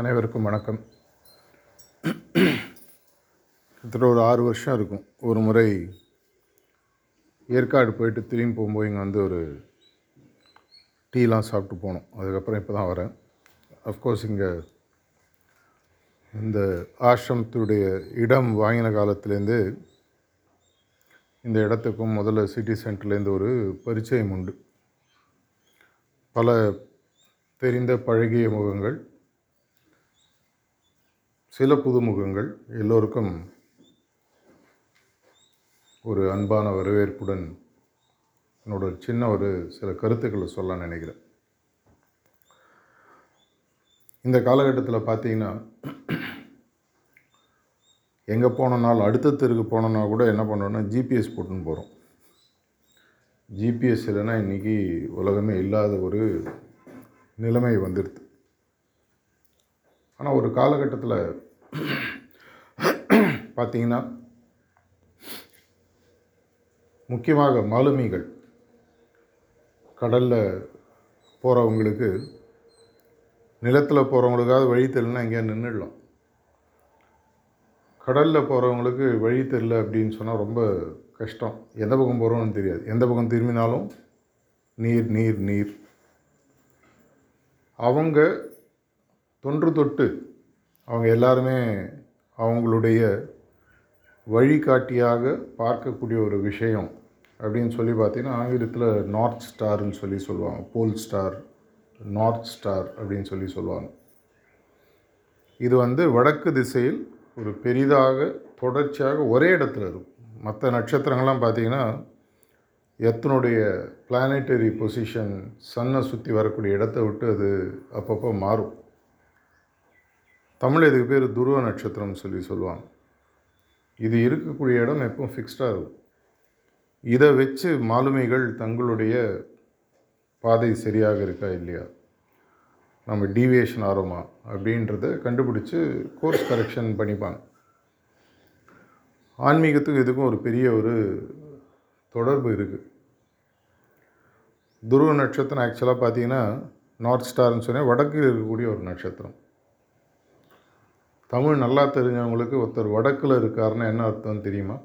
அனைவருக்கும் வணக்கம். கிட்டத்தட்ட ஒரு ஆறு வருஷம் இருக்கும். ஒரு முறை ஏற்காடு போயிட்டு திரும்பி போகும்போது இங்கே வந்து ஒரு டீலாம் சாப்பிட்டு போனோம். அதுக்கப்புறம் இப்போ தான் வரேன் அஃப்கோர்ஸ் இங்கே இந்த ஆசிரமத்துடைய இடம் வாங்கின காலத்துலேருந்து இந்த இடத்துக்கும் முதல்ல சிட்டி சென்டர்லேருந்து ஒரு பரிச்சயம் உண்டு. பல தெரிந்த பழகிய முகங்கள் சில புதுமுகங்கள் எல்லோருக்கும் ஒரு அன்பான வரவேற்புடன் என்னோட சின்ன ஒரு சில கருத்துக்களை சொல்ல நினைக்கிறேன். இந்த காலகட்டத்தில் பார்த்தீங்கன்னா எங்கே போனோம்னாலும் அடுத்த தெருக்கு போனோம்னா கூட என்ன பண்ணுறோன்னா ஜிபிஎஸ் போட்டுன்னு போகிறோம் ஜிபிஎஸ் இல்லைன்னா இன்றைக்கி உலகமே இல்லாத ஒரு நிலைமை வந்துடுது. ஆனால் ஒரு காலகட்டத்தில் பார்த்தீங்கன்னா முக்கியமாக மாலுமிகள் கடலில் போகிறவங்களுக்கு நிலத்தில் போகிறவங்களுக்காவது வழி தெரியலனா எங்கேயா நின்றுடலாம் கடலில் போகிறவங்களுக்கு வழி தெரில அப்படின்னு சொன்னால் ரொம்ப கஷ்டம். எந்த பக்கம் போகிறோம்னு தெரியாது. எந்த பக்கம் திரும்பினாலும் நீர் நீர் நீர். அவங்க தொன்று தொட்டு அவங்க எல்லாருமே அவங்களுடைய வழிகாட்டியாக பார்க்கக்கூடிய ஒரு விஷயம் அப்படின்னு சொல்லி பார்த்தீங்கன்னா ஆங்கிலத்தில் நார்த் ஸ்டார்னு சொல்லி சொல்லுவாங்க. போல் ஸ்டார் நார்த் ஸ்டார் அப்படின்னு சொல்லி சொல்லுவாங்க. இது வந்து வடக்கு திசையில் ஒரு பெரிதாக தொடர்ச்சியாக ஒரே இடத்துல இருக்கும். மற்ற நட்சத்திரங்கள்லாம் பார்த்திங்கன்னா எத்தனுடைய பிளானட்டரி பொசிஷன் சன்னை சுற்றி வரக்கூடிய இடத்த விட்டு அது அப்பப்போ மாறும். தமிழ் இதுக்கு பேர் துருவ நட்சத்திரம்னு சொல்லி சொல்லுவாங்க. இது இருக்கக்கூடிய இடம் எப்பவும் ஃபிக்ஸ்டாக இருக்கும். இதை வச்சு மாலுமிகள் தங்களுடைய பாதை சரியாக இருக்கா இல்லையா? நம்ம டீவியேஷன் ஆகிறோமா அப்படின்றத கண்டுபிடிச்சி கோர்ஸ் கரெக்ஷன் பண்ணிப்பாங்க. ஆன்மீகத்துக்கும் இதுக்கும் ஒரு பெரிய ஒரு தொடர்பு இருக்குது துருவ நட்சத்திரம் ஆக்சுவலாக பார்த்தீங்கன்னா நார்த் ஸ்டார்னு சொன்னால் வடக்கில் இருக்கக்கூடிய ஒரு நட்சத்திரம். தமிழ் நல்லா தெரிஞ்சவங்களுக்கு ஒருத்தர் வடக்கில் இருக்காருன்னா என்ன அர்த்தம் தெரியுமா?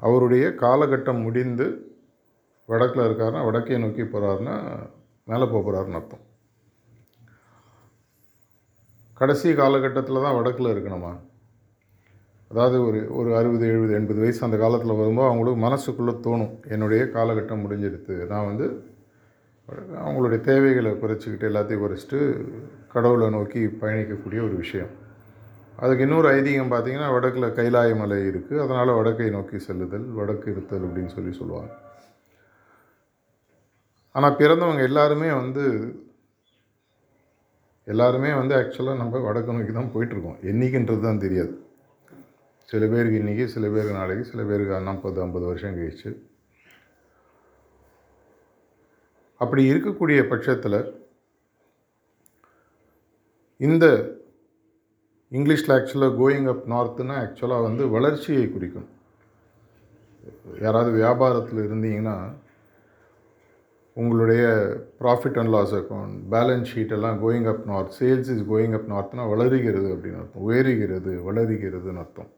அவருடைய காலகட்டம் முடிந்து வடக்கில் இருக்காருன்னா வடக்கே நோக்கி போகிறாருன்னா மேலே போக போகிறாருன்னு அர்த்தம். கடைசி காலகட்டத்தில் தான் வடக்கில் இருக்கணுமா? அதாவது ஒரு ஒரு அறுபது எழுபது எண்பது வயசு அந்த காலத்தில் வரும்போது அவங்களுக்கு மனசுக்குள்ளே தோணும் என்னுடைய காலகட்டம் முடிஞ்சிடுது நான் வந்து அவங்களுடைய தேவைகளை குறைச்சிக்கிட்டு எல்லாத்தையும் குறைச்சிட்டு கடவுளை நோக்கி பயணிக்கக்கூடிய ஒரு விஷயம். அதுக்கு இன்னொரு ஐதீகம் பார்த்திங்கன்னா வடக்கில் கைலாய மலை இருக்குது அதனால் வடக்கை நோக்கி செல்லுதல் வடக்கு இருத்தல் அப்படின்னு சொல்லி சொல்லுவாங்க. ஆனால் பிறந்தவங்க எல்லாருமே வந்து எல்லாருமே வந்து ஆக்சுவலாக நம்ம வடக்கு நோக்கி தான் போயிட்டுருக்கோம். என்றைக்குன்றது தான் தெரியாது. சில பேருக்கு இன்றைக்கி சில பேருக்கு நாளைக்கு சில பேருக்கு நாற்பது ஐம்பது வருஷம் கழிச்சு. அப்படி இருக்கக்கூடிய பட்சத்தில் இந்த இங்கிலீஷில் ஆக்சுவலாக கோயிங் அப் நார்த்துனா ஆக்சுவலாக வந்து வளர்ச்சியை குறிக்கும். யாராவது வியாபாரத்தில் இருந்தீங்கன்னா உங்களுடைய profit and loss account balance sheet எல்லாம் going up north sales is going up நார்த்னா வளருகிறது அப்படின்னு அர்த்தம். உயருகிறது வளருகிறதுன்னு அர்த்தம்.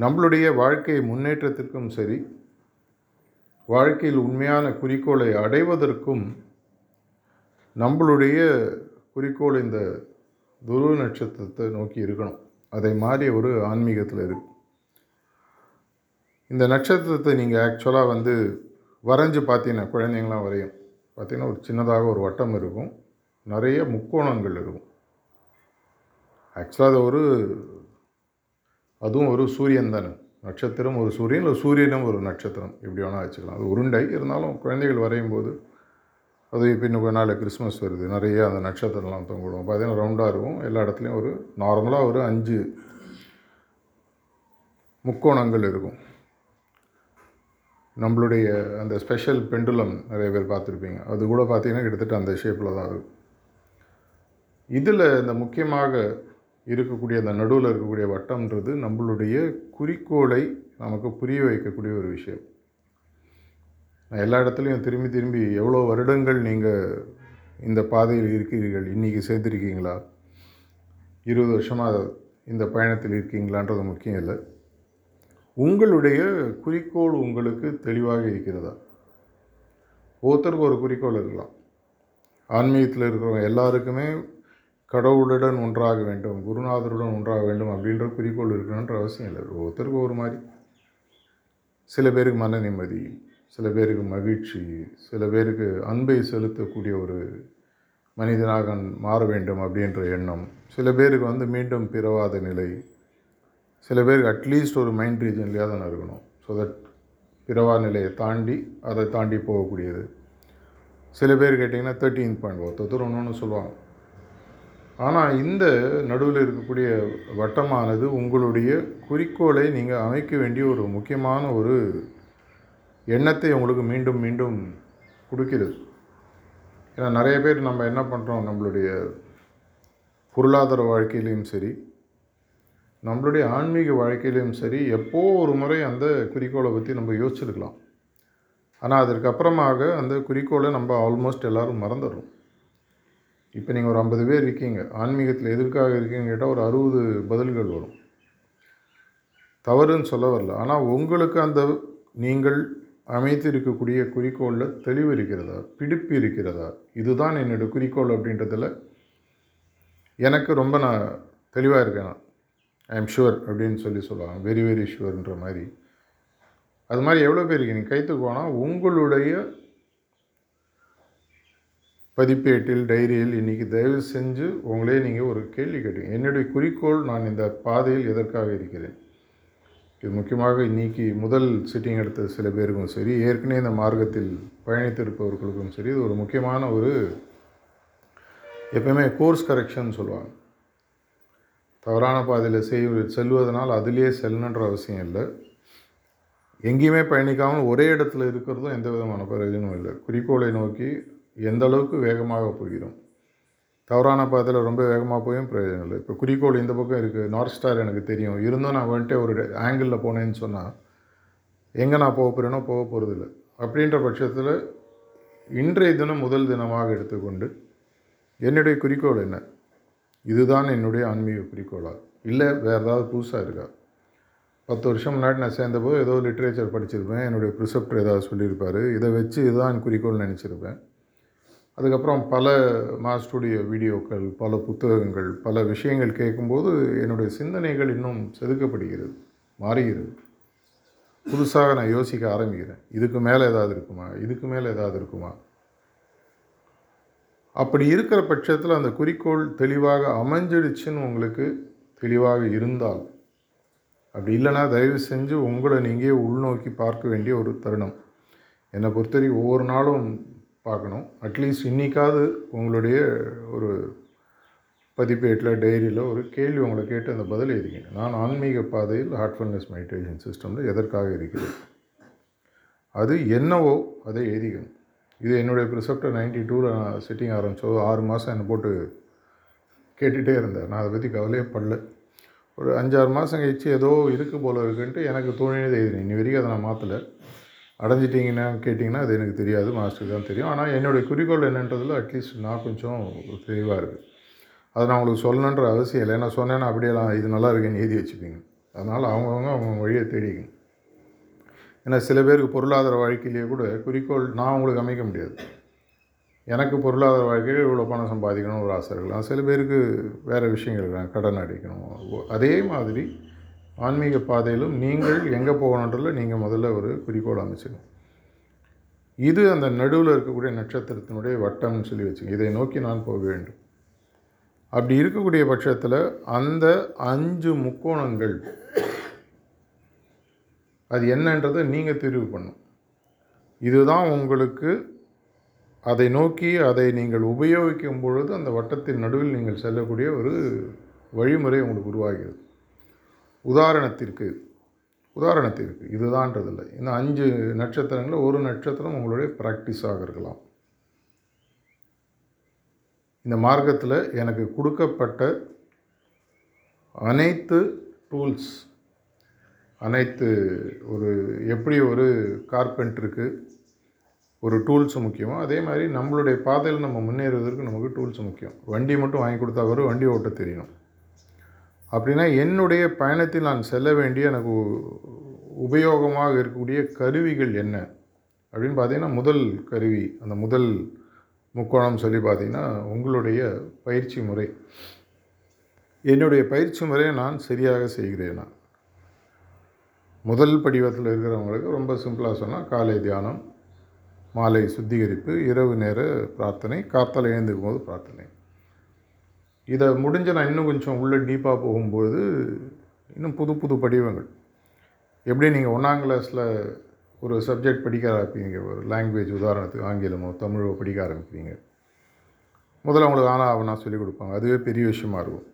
நம்மளுடைய வாழ்க்கை முன்னேற்றத்திற்கும் சரி வாழ்க்கையில் உண்மையான குறிக்கோளை அடைவதற்கும் நம்மளுடைய குறிக்கோள் இந்த துருவ நட்சத்திரத்தை நோக்கி இருக்கணும். அதை மாறி ஒரு ஆன்மீகத்தில் இருக்கு. இந்த நட்சத்திரத்தை நீங்கள் ஆக்சுவலாக வந்து வரைஞ்சி பார்த்தீங்கன்னா குழந்தைங்களாம் வரையும். பார்த்தீங்கன்னா ஒரு சின்னதாக ஒரு வட்டம் இருக்கும். நிறைய முக்கோணங்கள் இருக்கும். ஆக்சுவலாக அது ஒரு அதுவும் ஒரு சூரியன் தானே. நட்சத்திரம் ஒரு சூரியன் இல்லை சூரியனும் ஒரு நட்சத்திரம். இப்படி வேணால் வச்சுக்கலாம். அது உருண்டை. இருந்தாலும் குழந்தைகள் வரையும் போது அது இப்போ இன்னும் கொஞ்ச நாள் கிறிஸ்மஸ் வருது. நிறைய அந்த நட்சத்திரம்லாம் தொங்கிடுவோம் பார்த்தீங்கன்னா ரவுண்டாக இருக்கும். எல்லா இடத்துலையும் ஒரு நார்மலாக ஒரு அஞ்சு முக்கோணங்கள் இருக்கும். நம்மளுடைய அந்த ஸ்பெஷல் பெண்டுலம் நிறைய பேர் பார்த்துருப்பீங்க. அது கூட பார்த்தீங்கன்னா கிட்டத்தட்ட அந்த ஷேப்பில் தான் இருக்கும். இதில் இந்த முக்கியமாக இருக்கக்கூடிய அந்த நடுவில் இருக்கக்கூடிய வட்டம்ன்றது நம்மளுடைய குறிக்கோளை நமக்கு புரிய வைக்கக்கூடிய ஒரு விஷயம். நான் எல்லா இடத்துலையும் திரும்பி திரும்பி எவ்வளோ வருடங்கள் நீங்கள் இந்த பாதையில் இருக்கிறீர்கள் இன்றைக்கி சேர்ந்துருக்கீங்களா? இருபது வருஷமாக இந்த பயணத்தில் இருக்கீங்களான்றது முக்கியம் இல்லை. உங்களுடைய குறிக்கோள் உங்களுக்கு தெளிவாக இருக்கிறதா? ஒவ்வொருத்தருக்கும் ஒரு குறிக்கோள் இருக்கலாம். ஆன்மீகத்தில் இருக்கிறவங்க எல்லாருக்குமே கடவுளுடன் ஒன்றாக வேண்டும் குருநாதருடன் ஒன்றாக வேண்டும் அப்படின்ற குறிக்கோள் இருக்கணுன்ற அவசியம் இல்லை. ஒவ்வொருத்தருக்கும் ஒரு மாதிரி. சில பேருக்கு மன நிம்மதி சில பேருக்கு மகிழ்ச்சி சில பேருக்கு அன்பை செலுத்தக்கூடிய ஒரு மனிதனாக மாற வேண்டும் அப்படின்ற எண்ணம். சில பேருக்கு வந்து மீண்டும் பிறவாத நிலை. சில பேருக்கு அட்லீஸ்ட் ஒரு மைண்ட் ரீஜன்லேயே தான் இருக்கணும். ஸோ தட் பிறவா நிலையை தாண்டி அதை தாண்டி போகக்கூடியது. சில பேர் கேட்டிங்கன்னா தேர்ட்டீன் பாயிண்ட் ஒருத்தர் ஒன்று ஒன்று சொல்லுவாங்க. ஆனால் இந்த நடுவில் இருக்கக்கூடிய வட்டமானது உங்களுடைய குறிக்கோளை நீங்கள் அமைக்க வேண்டிய ஒரு முக்கியமான ஒரு எண்ணத்தை உங்களுக்கு மீண்டும் மீண்டும் கொடுக்கிறது. ஏன்னா நிறைய பேர் நம்ம என்ன பண்ணுறோம் நம்மளுடைய பொருளாதார வாழ்க்கையிலையும் சரி நம்மளுடைய ஆன்மீக வாழ்க்கையிலையும் சரி எப்போ ஒரு முறை அந்த குறிக்கோளை பற்றி நம்ம யோசிச்சிருக்கலாம். ஆனால் அதற்கப்புறமாக அந்த குறிக்கோளை நம்ம ஆல்மோஸ்ட் எல்லோரும் மறந்துடுறோம். இப்போ நீங்கள் ஒரு ஐம்பது பேர் இருக்கீங்க ஆன்மீகத்தில் எதற்காக இருக்கீங்கன்னு கேட்டால் ஒரு அறுபது பதில்கள் வரும். தவறுன்னு சொல்ல வரல. ஆனால் உங்களுக்கு அந்த நீங்கள் அமைத்து இருக்கக்கூடிய குறிக்கோளில் தெளிவு இருக்கிறதா? பிடிப்பு இருக்கிறதா? இதுதான் என்னோடய குறிக்கோள் அப்படின்றதில் எனக்கு ரொம்ப நான் தெளிவாக இருக்கேன் நான். ஐ எம் ஷுவர் அப்படின்னு சொல்லி சொல்லுவாங்க. வெரி வெரி ஷுவர்ன்ற மாதிரி. அது மாதிரி எவ்வளோ பேர் இருக்கீங்க? கைத்துக்கு போனால் உங்களுடைய பதிப்பேட்டில் டைரியில் இன்றைக்கி தயவு செஞ்சு உங்களே நீங்கள் ஒரு கேள்வி கேட்டீங்க. என்னுடைய குறிக்கோள் நான் இந்த பாதையில் எதற்காக இருக்கிறேன்? இது முக்கியமாக இன்றைக்கி முதல் சிட்டிங் எடுத்த சில பேருக்கும் சரி ஏற்கனவே இந்த மார்க்கத்தில் பயணித்திருப்பவர்களுக்கும் சரி இது ஒரு முக்கியமான ஒரு எப்பயுமே கோர்ஸ் கரெக்ஷன் சொல்லுவாங்க. தவறான பாதையில் செய் செல்வதனால் அதிலே செல்லணுன்ற அவசியம் இல்லை. எங்கேயுமே பயணிக்காமல் ஒரே இடத்துல இருக்கிறதும் எந்த விதமான பிரயோஜனமும் இல்லை. குறிக்கோளை நோக்கி எந்த அளவுக்கு வேகமாக போகிறோம்? தவறான பாதையில் ரொம்ப வேகமாக போயும் பிரயோஜனம் இல்லை. இப்போ குறிக்கோள் இந்த பக்கம் இருக்குது நார்த் ஸ்டார் எனக்கு தெரியும். இருந்தும் நான் வந்துட்டு ஒரு ஆங்கிளில் போனேன்னு சொன்னால் எங்கே நான் போக போகிறேனோ போக போகிறதில்ல அப்படின்ற பட்சத்தில் இன்றைய தினம் முதல் தினமாக எடுத்துக்கொண்டு என்னுடைய குறிக்கோள் என்ன? இதுதான் என்னுடைய ஆன்மீக குறிக்கோளாக இல்லை வேறு ஏதாவது புதுசாக இருக்கா? பத்து வருஷம் முன்னாடி நான் சேர்ந்தபோது ஏதோ லிட்ரேச்சர் படிச்சிருப்பேன். என்னுடைய ப்ரிசெப்டர் ஏதாவது சொல்லியிருப்பார். இதை வச்சு இதுதான் குறிக்கோள் நினச்சிருப்பேன். அதுக்கப்புறம் பல மாஸ்டருடைய வீடியோக்கள் பல புத்தகங்கள் பல விஷயங்கள் கேட்கும்போது என்னுடைய சிந்தனைகள் இன்னும் செதுக்கப்படுகிறது மாறுகிறது. புதுசாக நான் யோசிக்க ஆரம்பிக்கிறேன். இதுக்கு மேலே ஏதாவது இருக்குமா? இதுக்கு மேலே ஏதாவது இருக்குமா? அப்படி இருக்கிற பட்சத்தில் அந்த குறிக்கோள் தெளிவாக அமைஞ்சிடுச்சுன்னு உங்களுக்கு தெளிவாக இருந்தால் அப்படி இல்லைனா தயவு செஞ்சு உங்களை நீங்கள் உள்நோக்கி பார்க்க வேண்டிய ஒரு தருணம். என்னை பொறுத்தவரைக்கும் ஒவ்வொரு நாளும் பார்க்கணும். அட்லீஸ்ட் இன்றைக்காவது உங்களுடைய ஒரு பதிப்பேட்டில் டைரியில் ஒரு கேள்வி உங்களை கேட்டு அந்த பதில் எழுதிங்க நான் ஆன்மீக பாதையில் ஹார்ட்ஃபுல்னஸ் மெடிடேஷன் சிஸ்டமில் எதற்காக இருக்கிறேன்? அது என்னவோ அதை எழுதிக்கணும். இது என்னுடைய ப்ரிசெப்டர் நைன்டி டூவில் நான் செட்டிங் ஆரம்பித்தோ ஆறு மாதம் என்னை போட்டு கேட்டுகிட்டே இருந்தேன் நான் அதை பற்றி கவலையே படல. ஒரு அஞ்சாறு மாதம் கழிச்சு ஏதோ இருக்குது போல் இருக்குன்ட்டு எனக்கு தோணியது எழுதினேன். இன்னி வரைக்கும் அதை நான் மாற்றலை அடைஞ்சிட்டிங்கன்னா கேட்டிங்கன்னா அது எனக்கு தெரியாது மாஸ்டருக்கு தான் தெரியும். ஆனால் என்னுடைய குறிக்கோள் என்னன்றதில் அட்லீஸ்ட் நான் கொஞ்சம் தெளிவாக இருக்குது அதை நான் உங்களுக்கு சொல்லணுன்ற அவசியம் இல்லை. ஏன்னா சொன்னேன்னா அப்படியெல்லாம் இது நல்லா இருக்குன்னு எழுதி வச்சுப்பீங்க. அதனால் அவங்கவுங்க அவங்க வழியை தேடிக்கணும். ஏன்னா சில பேருக்கு பொருளாதார வாழ்க்கையிலேயே கூட குறிக்கோள் நான் உங்களுக்கு அமைக்க முடியாது. எனக்கு பொருளாதார வாழ்க்கையில் இவ்வளோ பணம் சம்பாதிக்கணும் ஒரு ஆசை இருக்கலாம். சில பேருக்கு வேறு விஷயங்கள் இருக்கலாம். கடன் அடைக்கணும். அதே மாதிரி ஆன்மீக பாதையிலும் நீங்கள் எங்கே போகணுன்றதில் நீங்கள் முதல்ல ஒரு குறிக்கோள் அமைச்சுக்கணும் இது அந்த நடுவில் இருக்கக்கூடிய நட்சத்திரத்தினுடைய வட்டம்னு சொல்லி வச்சுங்க இதை நோக்கி நான் போக வேண்டும். அப்படி இருக்கக்கூடிய பட்சத்தில் அந்த அஞ்சு முக்கோணங்கள் அது என்னன்றதை நீங்கள் தெரிவு பண்ணும் இதுதான் உங்களுக்கு அதை நோக்கி அதை நீங்கள் உபயோகிக்கும் பொழுது அந்த வட்டத்தின் நடுவில் நீங்கள் செல்லக்கூடிய ஒரு வழிமுறை உங்களுக்கு உருவாகிறது. உதாரணத்திற்கு உதாரணத்திற்கு இதுதான்றதில்லை. இந்த அஞ்சு நட்சத்திரங்களில் ஒரு நட்சத்திரம் உங்களுடைய ப்ராக்டிஸாக இருக்கலாம். இந்த மார்க்கத்தில் எனக்கு கொடுக்கப்பட்ட அனைத்து டூல்ஸ் அனைத்து ஒரு எப்படி ஒரு கார்பெண்டருக்கு ஒரு டூல்ஸ் முக்கியமோ அதே மாதிரி நம்மளுடைய பாதையில் நம்ம முன்னேறுவதற்கு நமக்கு டூல்ஸ் முக்கியம். வண்டி மட்டும் வாங்கி கொடுத்தா வரும் வண்டி ஓட்ட தெரியணும் அப்படின்னா என்னுடைய பயணத்தில் நான் செல்ல வேண்டிய எனக்கு உ- உபயோகமாக இருக்கக்கூடிய கருவிகள் என்ன? அப்படின்னு பார்த்தீங்கன்னா முதல் கருவி அந்த முதல் முக்கோணம் சொல்லி பார்த்தீங்கன்னா உங்களுடைய பயிற்சி முறை. என்னுடைய பயிற்சி முறையை நான் சரியாக செய்கிறேனா? முதல் படிவத்தில் இருக்கிறவங்களுக்கு ரொம்ப சிம்பிளாக சொன்னால் காலை தியானம் மாலை சுத்திகரிப்பு இரவு நேர பிரார்த்தனை காத்தால் எழுந்துக்கும் போது பிரார்த்தனை. இதை முடிஞ்ச நான் இன்னும் கொஞ்சம் உள்ளே டீப்பாக போகும்போது இன்னும் புது புது படிவங்கள். எப்படி நீங்கள் ஒன்றாம் கிளாஸில் ஒரு சப்ஜெக்ட் படிக்க ஆரம்பிப்பீங்க? ஒரு லாங்குவேஜ் உதாரணத்துக்கு ஆங்கிலமோ தமிழோ படிக்க ஆரம்பிப்பீங்க. முதல்ல அவங்களுக்கு ஆனா அவனா சொல்லிக் கொடுப்பாங்க. அதுவே பெரிய விஷயமா இருக்கும்.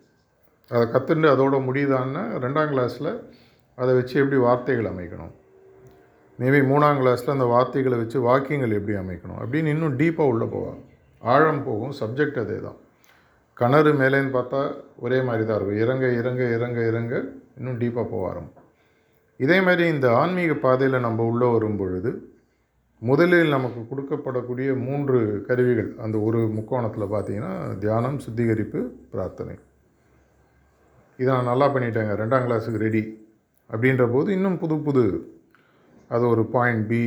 அதை கற்றுண்டு அதோட முடியுதான்னா ரெண்டாம் கிளாஸில் அதை வச்சு எப்படி வார்த்தைகள் அமைக்கணும்? மேபி மூணாம் கிளாஸில் அந்த வார்த்தைகளை வச்சு வாக்கியங்கள் எப்படி அமைக்கணும்? அப்படின்னு இன்னும் டீப்பாக உள்ளே போவாங்க. ஆழம் போகும். சப்ஜெக்ட் அதே தான் கிணறு மேலேன்னு பார்த்தா ஒரே மாதிரி தான் இருக்கும். இறங்க இறங்க இறங்க இறங்க இன்னும் டீப்பாக போக ஆரம்பிக்கும். இதே மாதிரி இந்த ஆன்மீக பாதையில் நம்ம உள்ளே வரும் பொழுது முதலில் நமக்கு கொடுக்கப்படக்கூடிய மூன்று கருவிகள் அந்த ஒரு முக்கோணத்தில் பார்த்தீங்கன்னா தியானம் சுத்திகரிப்பு பிரார்த்தனை. இதை நான் நல்லா பண்ணிட்டேங்க. ரெண்டாம் கிளாஸுக்கு ரெடி அப்படின்ற போது இன்னும் புது புது அது ஒரு பாயிண்ட் பி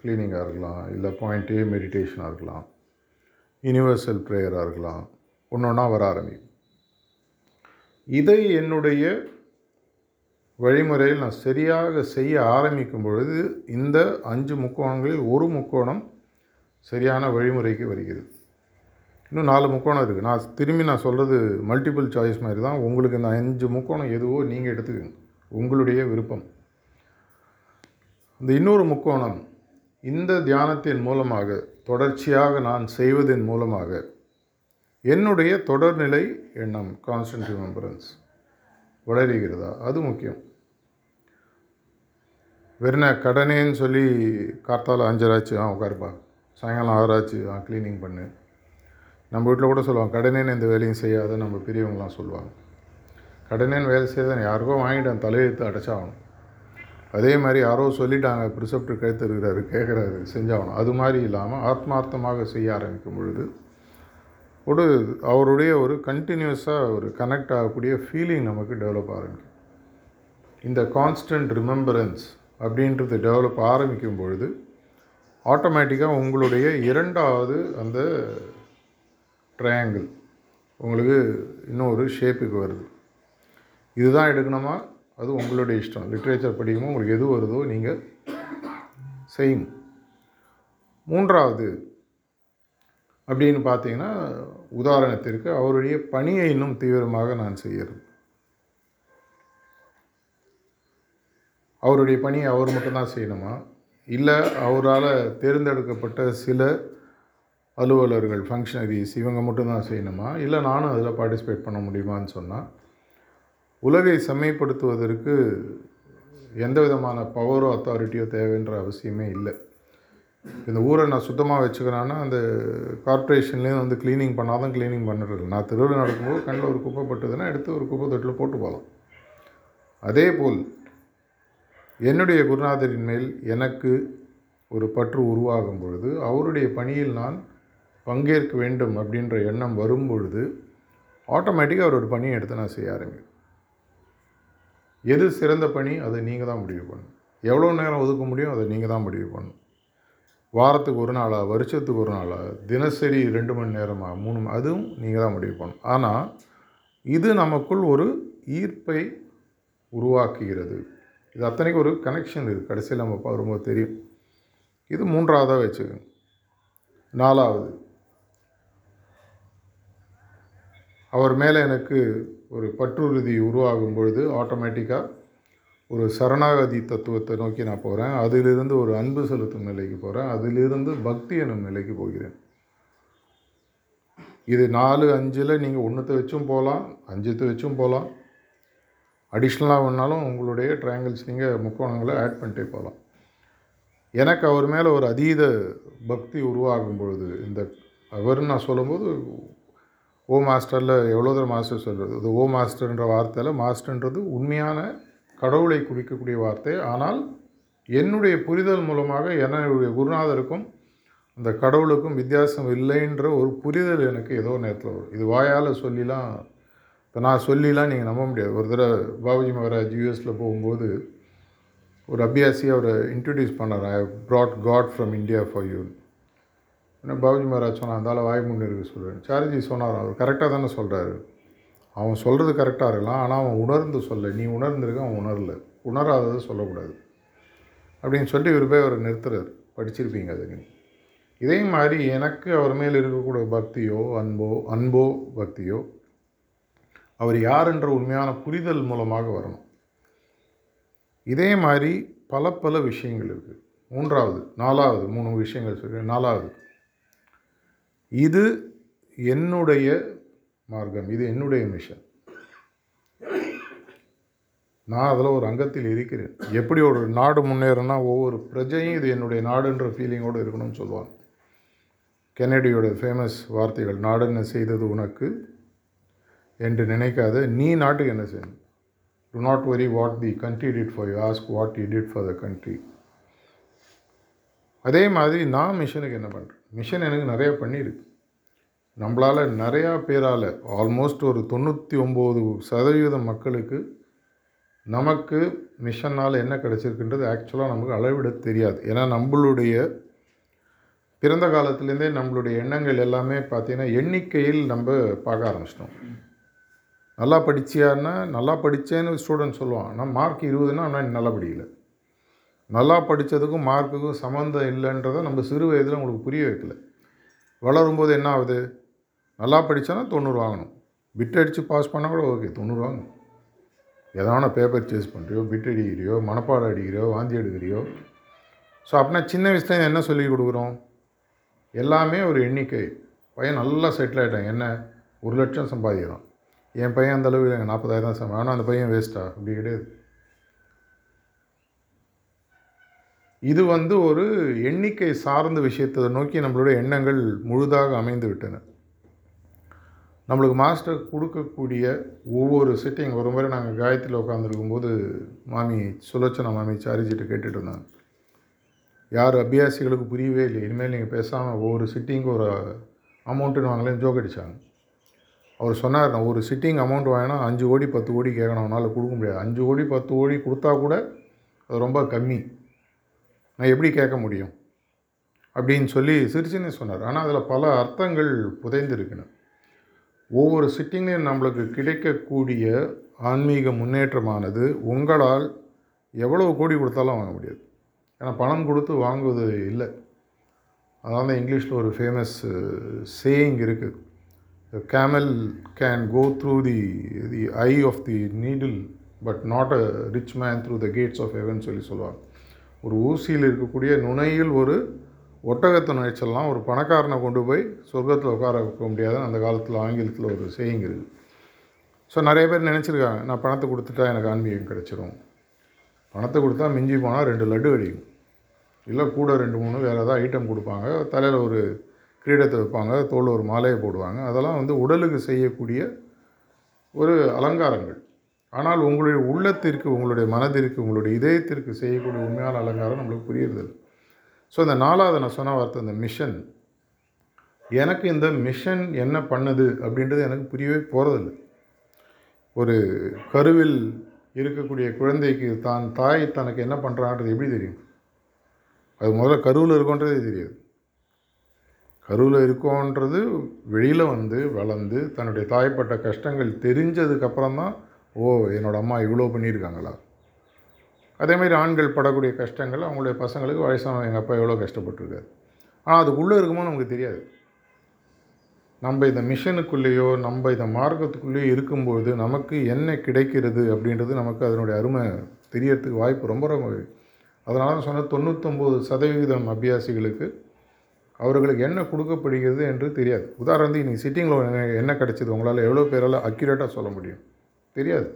க்ளீனிங்காக இருக்கலாம் இல்லை பாயிண்ட் ஏ மெடிடேஷனாக இருக்கலாம் யுனிவர்சல் ப்ரேயராக இருக்கலாம் ஒன்று ஒன்றா வர ஆரம்பிக்கும். இதை என்னுடைய வழிமுறையில் நான் சரியாக செய்ய ஆரம்பிக்கும் பொழுது இந்த அஞ்சு முக்கோணங்களில் ஒரு முக்கோணம் சரியான வழிமுறைக்கு வருகிறது. இன்னும் நாலு முக்கோணம் இருக்குது நான் திரும்பி நான் சொல்கிறது மல்டிபிள் சாய்ஸ் மாதிரி தான். உங்களுக்கு இந்த அஞ்சு முக்கோணம் எதுவோ நீங்கள் எடுத்துக்கோங்க. உங்களுடைய விருப்பம். இந்த இன்னொரு முக்கோணம் இந்த தியானத்தின் மூலமாக தொடர்ச்சியாக நான் செய்வதன் மூலமாக என்னுடைய தொடர்நிலை எண்ணம் கான்ஸ்டன்ட் ரிமெம்பரன்ஸ் வளருகிறதா? அது முக்கியம். வெறும் கடனேன்னு சொல்லி கார்த்தால அஞ்சராச்சு ஆ உட்காருப்பா. சாயங்காலம் ஆறாச்சு ஆ க்ளீனிங் பண்ணு. நம்ம வீட்டில் கூட சொல்லுவாங்க கடனேன்னு எந்த வேலையும் செய்யாத நம்ம பெரியவங்களாம் சொல்லுவாங்க. கடனேன்னு வேலை செய்யாத யாருக்கோ வாங்கிட்டேன் தலையெழுத்து அடைச்சாகணும். அதே மாதிரி யாரோ சொல்லிட்டாங்க ப்ரிசப்டர் கழுத்து இருக்கிறாரு கேட்குறாரு செஞ்சாகணும். அது மாதிரி இல்லாமல் ஆத்மார்த்தமாக செய்ய ஆரம்பிக்கும் பொழுது ஒரு அவருடைய ஒரு கண்டினியூஸாக ஒரு கனெக்ட் ஆகக்கூடிய ஃபீலிங் நமக்கு டெவலப் ஆரம்பிக்கும். இந்த கான்ஸ்டன்ட் ரிமெம்பரன்ஸ் அப்படின்றது டெவலப் ஆரம்பிக்கும் பொழுது ஆட்டோமேட்டிக்காக உங்களுடைய இரண்டாவது அந்த ட்ரையாங்கிள் உங்களுக்கு இன்னொரு ஷேப்புக்கு வருது. இதுதான் எடுக்கணுமா? அது உங்களுடைய இஷ்டம். லிட்ரேச்சர் படிக்குமோ உங்களுக்கு எது வருதோ நீங்கள் செய்யும் மூன்றாவது அப்படின்னு பார்த்தீங்கன்னா உதாரணத்திற்கு அவருடைய பணியை இன்னும் தீவிரமாக நான் செய்யறது. அவருடைய பணியை அவர் மட்டும்தான் செய்யணுமா? இல்லை அவரால் தேர்ந்தெடுக்கப்பட்ட சில அலுவலர்கள் ஃபங்க்ஷனரிஸ் இவங்க மட்டும்தான் செய்யணுமா? இல்லை நானும் அதில் பார்ட்டிசிபேட் பண்ண முடியுமான்னு சொன்னால் உலகை செம்மைப்படுத்துவதற்கு எந்த விதமான பவரோ அத்தாரிட்டியோ தேவைன்ற அவசியமே இல்லை. இந்த ஊரை நான் சுத்தமாக வச்சுக்கிறேன்னா அந்த கார்ப்பரேஷன்லேயும் வந்து க்ளீனிங் பண்ணால் தான் க்ளீனிங் பண்ணுறது. நான் தெருவில் நடக்கும்போது கண்ணில் ஒரு குப்பை பட்டுதுன்னா எடுத்து ஒரு குப்பை தொட்டில் போட்டு போகலாம். அதே போல் என்னுடைய குருநாதரின் மேல் எனக்கு ஒரு பற்று உருவாகும் பொழுது அவருடைய பணியில் நான் பங்கேற்க வேண்டும் அப்படின்ற எண்ணம் வரும் பொழுது ஆட்டோமேட்டிக்காக அவரோட பணியை எடுத்து நான் செய்ய ஆரம்பிப்பேன். எது சிறந்த பணி அதை நீங்கள் தான் முடிவு பண்ணணும். எவ்வளோ நேரம் ஒதுக்க முடியும் அதை நீங்கள் தான் முடிவு பண்ணணும். வாரத்துக்கு ஒரு நாளா வருஷத்துக்கு ஒரு நாளா தினசரி ரெண்டு மணி நேரமா மூணு அதுவும் நீங்கள் தான் முடிவு பண்ணணும். ஆனால் இது நமக்குள் ஒரு ஈர்ப்பை உருவாக்குகிறது. இது அத்தனைக்கு ஒரு கனெக்ஷன் இருக்குது கடைசியில் நம்ம ரொம்ப தெரியும். இது மூன்றாவதாக வச்சுக்கோங்க. நாலாவது. அவர் மேலே எனக்கு ஒரு பற்றுறுதி உருவாகும் பொழுது ஆட்டோமேட்டிக்காக ஒரு சரணாகதி தத்துவத்தை நோக்கி நான் போகிறேன் அதிலிருந்து ஒரு அன்பு செலுத்தும் நிலைக்கு போகிறேன் அதிலிருந்து பக்தி எனும் நிலைக்கு போகிறேன். இது நாலு அஞ்சில் நீங்கள் ஒன்றுத்தை வச்சும் போகலாம் அஞ்சுத்தை வச்சும் போகலாம் அடிஷ்னலாக வேணாலும் உங்களுடைய ட்ரையாங்கிள்ஸ் நீங்கள் முக்கோணங்களை ஆட் பண்ணிட்டே போகலாம் எனக்கு அவர் மேலே ஒரு அதீத பக்தி உருவாகும் பொழுது இந்த அவர்னு நான் சொல்லும்போது ஓ மாஸ்டரில் எவ்வளோ தூரம் மாஸ்டர் சொல்கிறது இது ஓ மாஸ்டர்ன்ற வார்த்தையில் மாஸ்டர்ன்றது உண்மையான கடவுளை குறிக்கக்கூடிய வார்த்தை. ஆனால் என்னுடைய புரிதல் மூலமாக என்னுடைய குருநாதருக்கும் அந்த கடவுளுக்கும் வித்தியாசம் இல்லைன்ற ஒரு புரிதல் எனக்கு ஏதோ நேரத்தில் வரும். இது வாயால் சொல்லிலாம் இப்போ நான் சொல்லிலாம் நீங்கள் நம்ப முடியாது. ஒரு தடவை பாபுஜி மகாராஜ் யூஎஸில் போகும்போது ஒரு அபியாசி அவரை இன்ட்ரடியூஸ் பண்ணார். I brought God from India for you ஏன்னா பாபுஜி மகாராஜ் சொன்னால் அந்தால வாய் முன்னு இருக்கு சொல்லுவேன் சார்ஜி சொன்னார் அவர் கரெக்டாக தானே சொல்கிறாரு அவன் சொல்கிறது கரெக்டாக இருக்கலாம் ஆனால் அவன் உணர்ந்து சொல்ல. நீ உணர்ந்திருக்க அவன் உணரல. உணராததை சொல்லக்கூடாது அப்படின்னு சொல்லி இவர் போய் அவரை நிறுத்துறாரு. படிச்சிருப்பீங்க அது நீ இதே மாதிரி எனக்கு அவர் மேல் இருக்கக்கூடிய பக்தியோ அன்போ அன்போ பக்தியோ அவர் யார் என்ற உண்மையான புரிதல் மூலமாக வரணும். இதே மாதிரி பல பல விஷயங்கள் இருக்குது மூன்றாவது நாலாவது மூணு விஷயங்கள் சொல்லி நாலாவது. இது என்னுடைய மார்க்கம். இது என்னுடைய மிஷன் நான் அதில் ஒரு அங்கத்தில் இருக்கிறேன். எப்படி ஒரு நாடு முன்னேறனா ஒவ்வொரு பிரஜையும் இது என்னுடைய நாடுன்ற ஃபீலிங்கோடு இருக்கணும்னு சொல்லுவாங்க. கென்னடியோட ஃபேமஸ் வார்த்தைகள் நாடு என்ன செய்தது உனக்கு? என்று நினைக்காத நீ நாட்டுக்கு என்ன செய்யணும் do not worry what the country did for you ask what you did for the country அதே மாதிரி நான் மிஷனுக்கு என்ன பண்ணுறேன் மிஷன் எனக்கு நிறையா பண்ணியிருக்கு. நம்மளால் நிறையா பேரால் ஆல்மோஸ்ட் ஒரு தொண்ணூற்றி ஒம்பது சதவீதம் மக்களுக்கு நமக்கு மிஷனால் என்ன கிடச்சிருக்குன்றது ஆக்சுவலாக நமக்கு அளவிட தெரியாது. ஏன்னா நம்மளுடைய பிறந்த காலத்துலேருந்தே நம்மளுடைய எண்ணங்கள் எல்லாமே பார்த்திங்கன்னா எண்ணிக்கையில் நம்ம பார்க்க ஆரம்பிச்சிட்டோம். நல்லா படிச்சியான்னா நல்லா படித்தேன்னு ஸ்டூடெண்ட் சொல்லுவான். ஆனால் மார்க் இருபதுன்னா ஆனால் நல்லா படிக்கல. நல்லா படித்ததுக்கும் மார்க்குக்கும் சம்மந்தம் இல்லைன்றதை நம்ம சிறு வயதில் உங்களுக்கு புரிய வைக்கல. வளரும்போது என்ன ஆகுது? நல்லா படித்தானா தொண்ணூறு வாங்கணும். பிட் அடித்து பாஸ் பண்ணால் கூட ஓகே தொண்ணூறு வாங்கணும். எதான பேப்பர் சேஸ் பண்ணுறியோ பிட் அடிக்கிறியோ மனப்பாடம் அடிக்கிறியோ வாந்தி எடுக்கிறியோ? ஸோ அப்படின்னா சின்ன வயசுல என்ன சொல்லி கொடுக்குறோம்? எல்லாமே ஒரு எண்ணிக்கை. பையன் நல்லா செட்டில் ஆகிட்டான் என்ன? ஒரு லட்சம் சம்பாதிக்கிறான். என் பையன் அந்த அளவுக்கு எனக்கு நாற்பதாயிரம் தான் சம்பளம் ஆனால் அந்த பையன் வேஸ்ட்டா அப்படி கிடையாது. இது வந்து ஒரு எண்ணிக்கை சார்ந்த விஷயத்தை நோக்கி நம்மளுடைய எண்ணங்கள் முழுதாக அமைந்து விட்டன. நம்மளுக்கு மாஸ்டர் கொடுக்கக்கூடிய ஒவ்வொரு சிட்டிங் ஒரு முறை நாங்கள் காயத்தில் உட்காந்துருக்கும்போது மாமி சுலோச்சனா மாமி சாரிஜிட்டு கேட்டுட்டு இருந்தாங்க. யார் அபியாசிகளுக்கு புரியவே இல்லை இனிமேல் நீங்கள் பேசாமல் ஒவ்வொரு சிட்டிங்க்கு ஒரு அமௌண்ட்டுன்னு வாங்கலேன்னு ஜோக் அடித்தாங்க அவர் சொன்னார் நான் ஒரு சிட்டிங் அமௌண்ட் வாங்கினா அஞ்சு கோடி பத்து கோடி கேட்கணும். அவனால் கொடுக்க முடியாது. அஞ்சு கோடி பத்து கோடி கொடுத்தா கூட அது ரொம்ப கம்மி. நான் எப்படி கேட்க முடியும்? அப்படின்னு சொல்லி சிரிச்சுன்னு சொன்னார். ஆனால் அதில் பல அர்த்தங்கள் புதைந்திருக்கணும் ஒவ்வொரு சிட்டிங்லேயும் நம்மளுக்கு கிடைக்கக்கூடிய ஆன்மீக முன்னேற்றமானது உங்களால் எவ்வளவு கோடி கொடுத்தாலும் வாங்க முடியாது. ஏன்னா பணம் கொடுத்து வாங்குவது இல்லை. அதான் இங்கிலீஷில் ஒரு ஃபேமஸ் சேயிங் இருக்குது camel can go through the the eye of the needle but not a rich man through the gates of heaven சொல்லி சொல்லுவாங்க. ஒரு ஊசியில் இருக்கக்கூடிய நுனையில் ஒரு ஒட்டகத்தை நுழைச்சலாம் ஒரு பணக்காரனை கொண்டு போய் சொர்க்கத்தில் உட்கார வைக்க முடியாதுன்னு அந்த காலத்தில் ஆங்கிலத்தில் ஒரு சேயிங் இருக்குது ஸோ நிறைய பேர் நினச்சிருக்காங்க நான் பணத்தை கொடுத்துட்டா எனக்கு ஆன்மீகம் கிடச்சிரும். பணத்தை கொடுத்தா மிஞ்சி போனால் ரெண்டு லட்டு கிடைக்கும் இல்லை கூட ரெண்டு மூணு வேறு ஏதாவது ஐட்டம் கொடுப்பாங்க தலையில் ஒரு கிரீடத்தை வைப்பாங்க தோல் ஒரு மாலையை போடுவாங்க. அதெல்லாம் வந்து உடலுக்கு செய்யக்கூடிய ஒரு அலங்காரங்கள். ஆனால் உங்களுடைய உள்ளத்திற்கு உங்களுடைய மனதிற்கு உங்களுடைய இதயத்திற்கு செய்யக்கூடிய உண்மையான அலங்காரம் நம்மளுக்கு புரியுறதில்லை. ஸோ இந்த நாலாவது நான் சொன்ன வார்த்தை இந்த மிஷன் எனக்கு இந்த மிஷன் என்ன பண்ணுது அப்படின்றது எனக்கு புரியவே போகிறதில்ல ஒரு கருவில் இருக்கக்கூடிய குழந்தைக்கு தான் தாய் தனக்கு என்ன பண்ணுறான்றது எப்படி தெரியும்? அது முதல்ல கருவில் இருக்கோன்றதே தெரியாது. கருவில் இருக்கோன்றது வெளியில் வந்து வளர்ந்து தன்னுடைய தாய்ப்பட்ட கஷ்டங்கள் தெரிஞ்சதுக்கப்புறம் தான் ஓ என்னோடய அம்மா இவ்வளோ பண்ணியிருக்காங்களா? அதேமாதிரி ஆண்கள் படக்கூடிய கஷ்டங்கள் அவங்களுடைய பசங்களுக்கு வயசான எங்கள் அப்பா எவ்வளோ கஷ்டப்பட்டுருக்காரு. ஆனால் அதுக்குள்ளே இருக்குமோ நமக்கு தெரியாது. நம்ம இந்த மிஷனுக்குள்ளேயோ நம்ம இந்த மார்க்கத்துக்குள்ளேயோ இருக்கும்போது நமக்கு என்ன கிடைக்கிறது அப்படின்றது நமக்கு அதனுடைய அருமை தெரியறதுக்கு வாய்ப்பு ரொம்ப ரொம்ப அதனால தான் சொன்ன தொண்ணூத்தொம்பது சதவிகிதம் அபியாசிகளுக்கு அவர்களுக்கு என்ன கொடுக்கப்படுகிறது என்று தெரியாது. உதாரணத்துக்கு இன்றைக்கி சிட்டிங்கில் என்ன கிடச்சிது? உங்களால் எவ்வளோ பேரால் அக்யூரேட்டாக சொல்ல முடியும். தெரியாது.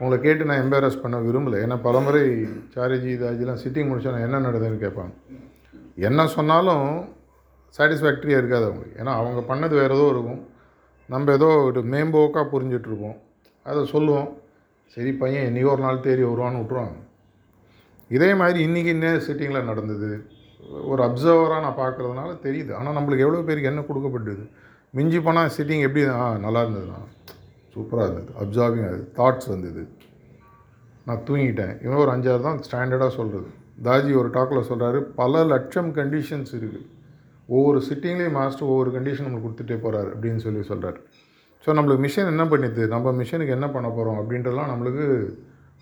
உங்களை கேட்டு நான் எம்பாரஸ் பண்ண விரும்பலை. ஏன்னா பலமுறை சாரிஜி தாஜிலாம் சிட்டிங் முடிச்சா நான் என்ன நடந்ததுன்னு கேட்பாங்க. என்ன சொன்னாலும் சாட்டிஸ்ஃபேக்டரியாக இருக்காது அவங்களுக்கு ஏன்னா அவங்க பண்ணது வேறு ஏதோ இருக்கும். நம்ம ஏதோ ஒரு மேம்போக்காக புரிஞ்சிட்ருப்போம். அதை சொல்லுவோம். சரி பையன் இன்றைக்கி ஒரு நாள் தேறி வருவான்னு விட்ருவாங்க இதே மாதிரி இன்றைக்கி இன்னும் சிட்டிங்கில் நடந்தது? ஒரு அப்சர்வராக நான் பார்க்குறதுனால தெரியுது. ஆனால் நம்மளுக்கு எவ்வளோ பேருக்கு என்ன கொடுக்கப்பட்டது மிஞ்சி போனால் சிட்டிங் எப்படி ஆ நல்லா இருந்ததுண்ணா. சூப்பராக இருந்தது. அப்சார்பிங் அது தாட்ஸ் வந்தது. நான் தூங்கிட்டேன். இவன் ஒரு அஞ்சாறு தான் ஸ்டாண்டர்டாக சொல்கிறது தாஜி ஒரு டாக்கில் சொல்கிறாரு பல லட்சம் கண்டிஷன்ஸ் இருக்குது ஒவ்வொரு சிட்டிங்லேயும் மாஸ்டர் ஒவ்வொரு கண்டிஷன் நம்மளுக்கு கொடுத்துட்டே போகிறாரு அப்படின்னு சொல்லி சொல்கிறார் ஸோ நம்மளுக்கு மிஷின் என்ன பண்ணிது? நம்ம மிஷினுக்கு என்ன பண்ண போகிறோம் அப்படின்றலாம் நம்மளுக்கு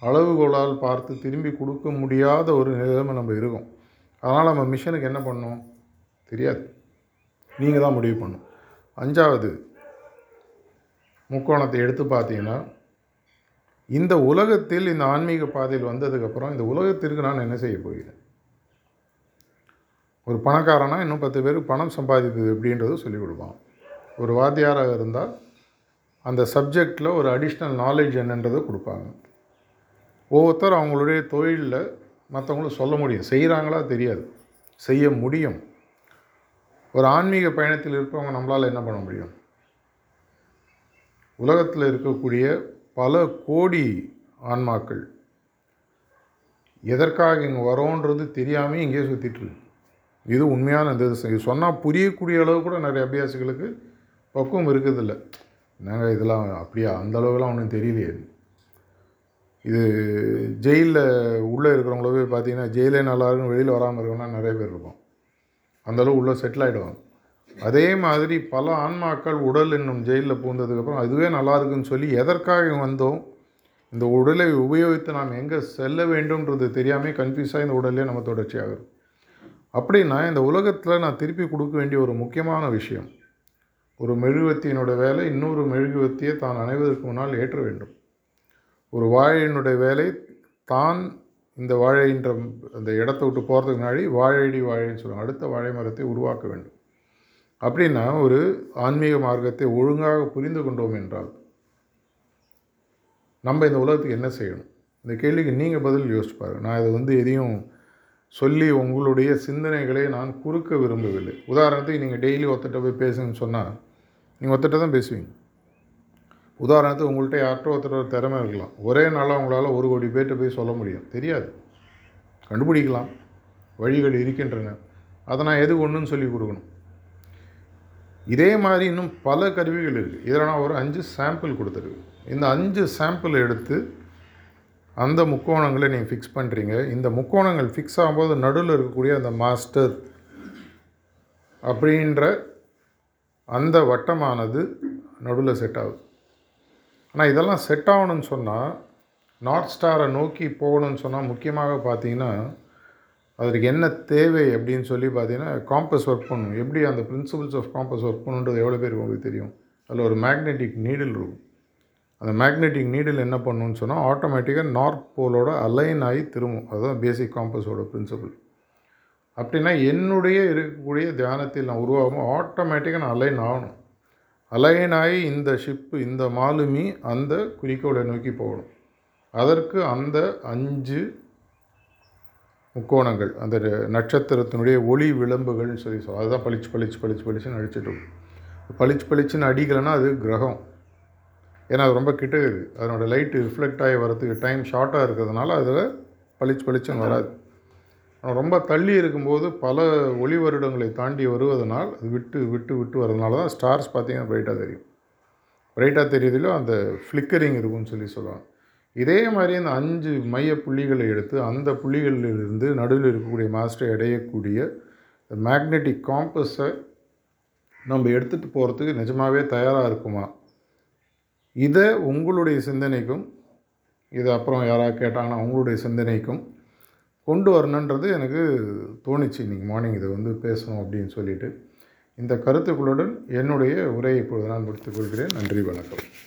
அளவுகோலால் பார்த்து திரும்பி கொடுக்க முடியாத ஒரு நிலைமை நம்ம இருக்கும். அதனால் நம்ம மிஷினுக்கு என்ன பண்ணோம் தெரியாது. நீங்கள் தான் முடிவு பண்ணும் அஞ்சாவது முக்கோணத்தை எடுத்து பார்த்தீங்கன்னா இந்த உலகத்தில் இந்த ஆன்மீக பாதையில் வந்ததுக்கப்புறம் இந்த உலகத்திற்கு நான் என்ன செய்ய போகிறேன்? ஒரு பணக்காரனா இன்னும் பத்து பேருக்கு பணம் சம்பாதிப்பது எப்படின்றது சொல்லிக் கொடுப்பான். ஒரு வாத்தியாராக இருந்தால் அந்த சப்ஜெக்டில் ஒரு அடிஷ்னல் நாலேஜ் என்னன்றதை கொடுப்பாங்க. ஒவ்வொருத்தர் அவங்களுடைய தொழிலில் மற்றவங்களும் சொல்ல முடியும். செய்கிறாங்களா தெரியாது. செய்ய முடியும். ஒரு ஆன்மீக பயணத்தில் இருப்பவங்க நம்மளால் என்ன பண்ண முடியும்? உலகத்தில் இருக்கக்கூடிய பல கோடி ஆன்மாக்கள் எதற்காக இங்கே வரோன்றது தெரியாமல் இங்கேயே சுற்றிட்டுருக்கு இது உண்மையான இந்த இது சொன்னால் புரியக்கூடிய அளவு கூட நிறைய அபியாசிகளுக்கு பக்குவம் இருக்குதில்ல. நாங்கள் இதெல்லாம் அப்படியா? அந்த அளவுக்குலாம் ஒன்றும் தெரியலையே இது ஜெயிலில் உள்ளே இருக்கிறவங்கள போய் பார்த்தீங்கன்னா ஜெயிலே நல்லா இருக்குன்னு வெளியில் வராமல் இருக்கணும்னா நிறைய பேர் இருப்போம் அந்தளவு உள்ளே செட்டில் ஆகிடுவாங்க அதே மாதிரி பல ஆன்மாக்கள் உடல் என்னும் ஜெயிலில் பூந்ததுக்கப்புறம் அதுவே நல்லா இருக்குன்னு சொல்லி எதற்காக வந்தோம்? இந்த உடலை உபயோகித்து நாம் எங்கே செல்ல வேண்டும்ன்றது தெரியாமல் கன்ஃபியூஸாக இந்த உடலே நம்ம தொடர்ச்சியாகும் அப்படின்னா இந்த உலகத்தில் நான் திருப்பி கொடுக்க வேண்டிய ஒரு முக்கியமான விஷயம் ஒரு மெழுகுவத்தியினுடைய வேலை இன்னொரு மெழுகுவத்தியை தான் அணைவதற்கு முன்னால் ஏற்ற வேண்டும். ஒரு வாழையினுடைய வேலை தான் இந்த வாழைன்ற அந்த இடத்த விட்டு போகிறதுக்கு முன்னாடி வாழையடி வாழைன்னு சொல்லுவாங்க. அடுத்த வாழை மரத்தை உருவாக்க வேண்டும். அப்படின்னா ஒரு ஆன்மீக மார்க்கத்தை ஒழுங்காக புரிந்து கொண்டோம் என்றால் நம்ம இந்த உலகத்துக்கு என்ன செய்யணும்? இந்த கேள்விக்கு நீங்கள் பதில் யோசிச்சு பாருங்கள் நான் இதை வந்து எதையும் சொல்லி உங்களுடைய சிந்தனைகளை நான் குறுக்க விரும்பவில்லை. உதாரணத்துக்கு நீங்கள் டெய்லி ஒருத்தட்ட போய் பேசுங்கன்னு சொன்னால் நீங்கள் ஒருத்தட்ட தான் பேசுவீங்க. உதாரணத்துக்கு உங்கள்கிட்ட யார்கிட்ட ஒருத்தர் ஒரு திறமை இருக்கலாம். ஒரே நாளாக உங்களால் ஒரு கோடி பேர்கிட்ட போய் சொல்ல முடியும். தெரியாது. கண்டுபிடிக்கலாம். வழிகள் இருக்கின்றன. அதை நான் எது ஒன்றுன்னு சொல்லி கொடுக்கணும்? இதே மாதிரி இன்னும் பல கருவிகள் இருக்குது இதில் நான் ஒரு அஞ்சு சாம்பிள் கொடுத்துருக்கு இந்த அஞ்சு சாம்பிள் எடுத்து அந்த முக்கோணங்களை நீங்கள் ஃபிக்ஸ் பண்ணுறீங்க இந்த முக்கோணங்கள் ஃபிக்ஸ் ஆகும்போது நடுவில் இருக்கக்கூடிய அந்த மாஸ்டர் அப்படின்ற அந்த வட்டமானது நடுவில் செட் ஆகுது. ஆனால் இதெல்லாம் செட் ஆகணும்னு சொன்னால் நார்த் ஸ்டாரை நோக்கி போகணும்னு சொன்னால் முக்கியமாக பார்த்தீங்கன்னா அதற்கு என்ன தேவை அப்படின்னு சொல்லி பார்த்தீங்கன்னா காம்பஸ் ஒர்க் பண்ணணும். எப்படி அந்த பிரின்சிபல்ஸ் ஆஃப் காம்பஸ் ஒர்க் பண்ணுன்றது எவ்வளோ பேருக்கு உங்களுக்கு தெரியும்? அதில் ஒரு மேக்னெட்டிக் நீடில் இருக்கும். அந்த மேக்னெட்டிக் நீடில் என்ன பண்ணணும்னு சொன்னால் ஆட்டோமேட்டிக்காக நார்த் போலோட அலைன் ஆகி திரும்பும். அதுதான் பேசிக் காம்பஸோட பிரின்சிபல் அப்படின்னா என்னுடைய இருக்கக்கூடிய தியானத்தில் நான் உருவாகும் ஆட்டோமேட்டிக்காக நான் அலைன் ஆகணும். அலைன் ஆகி இந்த ஷிப்பு இந்த மாலுமி அந்த குறிக்கோளை நோக்கி போகணும். அதற்கு அந்த அஞ்சு முக்கோணங்கள் அந்த நட்சத்திரத்தினுடைய ஒளி விளம்புகள்னு சொல்லி சொல்லுவோம் அதுதான் பளிச்சு பளிச்சு பளிச்சு பளிச்சுன்னு அடிச்சுட்டு பளிச்சு பளிச்சுன்னு அடிக்கலைன்னா அது கிரகம். ஏன்னா அது ரொம்ப கிட்ட இருக்குது அதனோடய லைட்டு ரிஃப்ளெக்ட் ஆகி வரதுக்கு டைம் ஷார்ட்டாக இருக்கிறதுனால அதில் பளிச்சு பளிச்சுன்னு வராது. ரொம்ப தள்ளி இருக்கும்போது பல ஒளி வருடங்களை தாண்டி வருவதனால் அது விட்டு விட்டு விட்டு வரதுனால தான் ஸ்டார்ஸ் பார்த்திங்கன்னா பிரைட்டாக தெரியும். பிரைட்டாக தெரியுதிலோ அந்த ஃப்ளிக்கரிங் இருக்கும்னு சொல்லி சொல்லுவாங்க. இதே மாதிரி அந்த அஞ்சு மைய புள்ளிகளை எடுத்து அந்த புள்ளிகளிலிருந்து நடுவில் இருக்கக்கூடிய மாஸ்டரை அடையக்கூடிய மேக்னெட்டிக் காம்பஸை நம்ம எடுத்துகிட்டு போகிறதுக்கு நிஜமாகவே தயாராக இருக்குமா? இதை உங்களுடைய சிந்தனைக்கும் இது அப்புறம் யாராவது கேட்டாங்கன்னா அவங்களுடைய சிந்தனைக்கும் கொண்டு வரணுன்றது எனக்கு தோணுச்சு. இன்றைக்கி மார்னிங் இதை வந்து பேசணும் அப்படின்னு சொல்லிட்டு. இந்த கருத்துக்களுடன் என்னுடைய உரையை இப்பொழுது நான் முடித்துக்கொள்கிறேன் நன்றி வணக்கம்.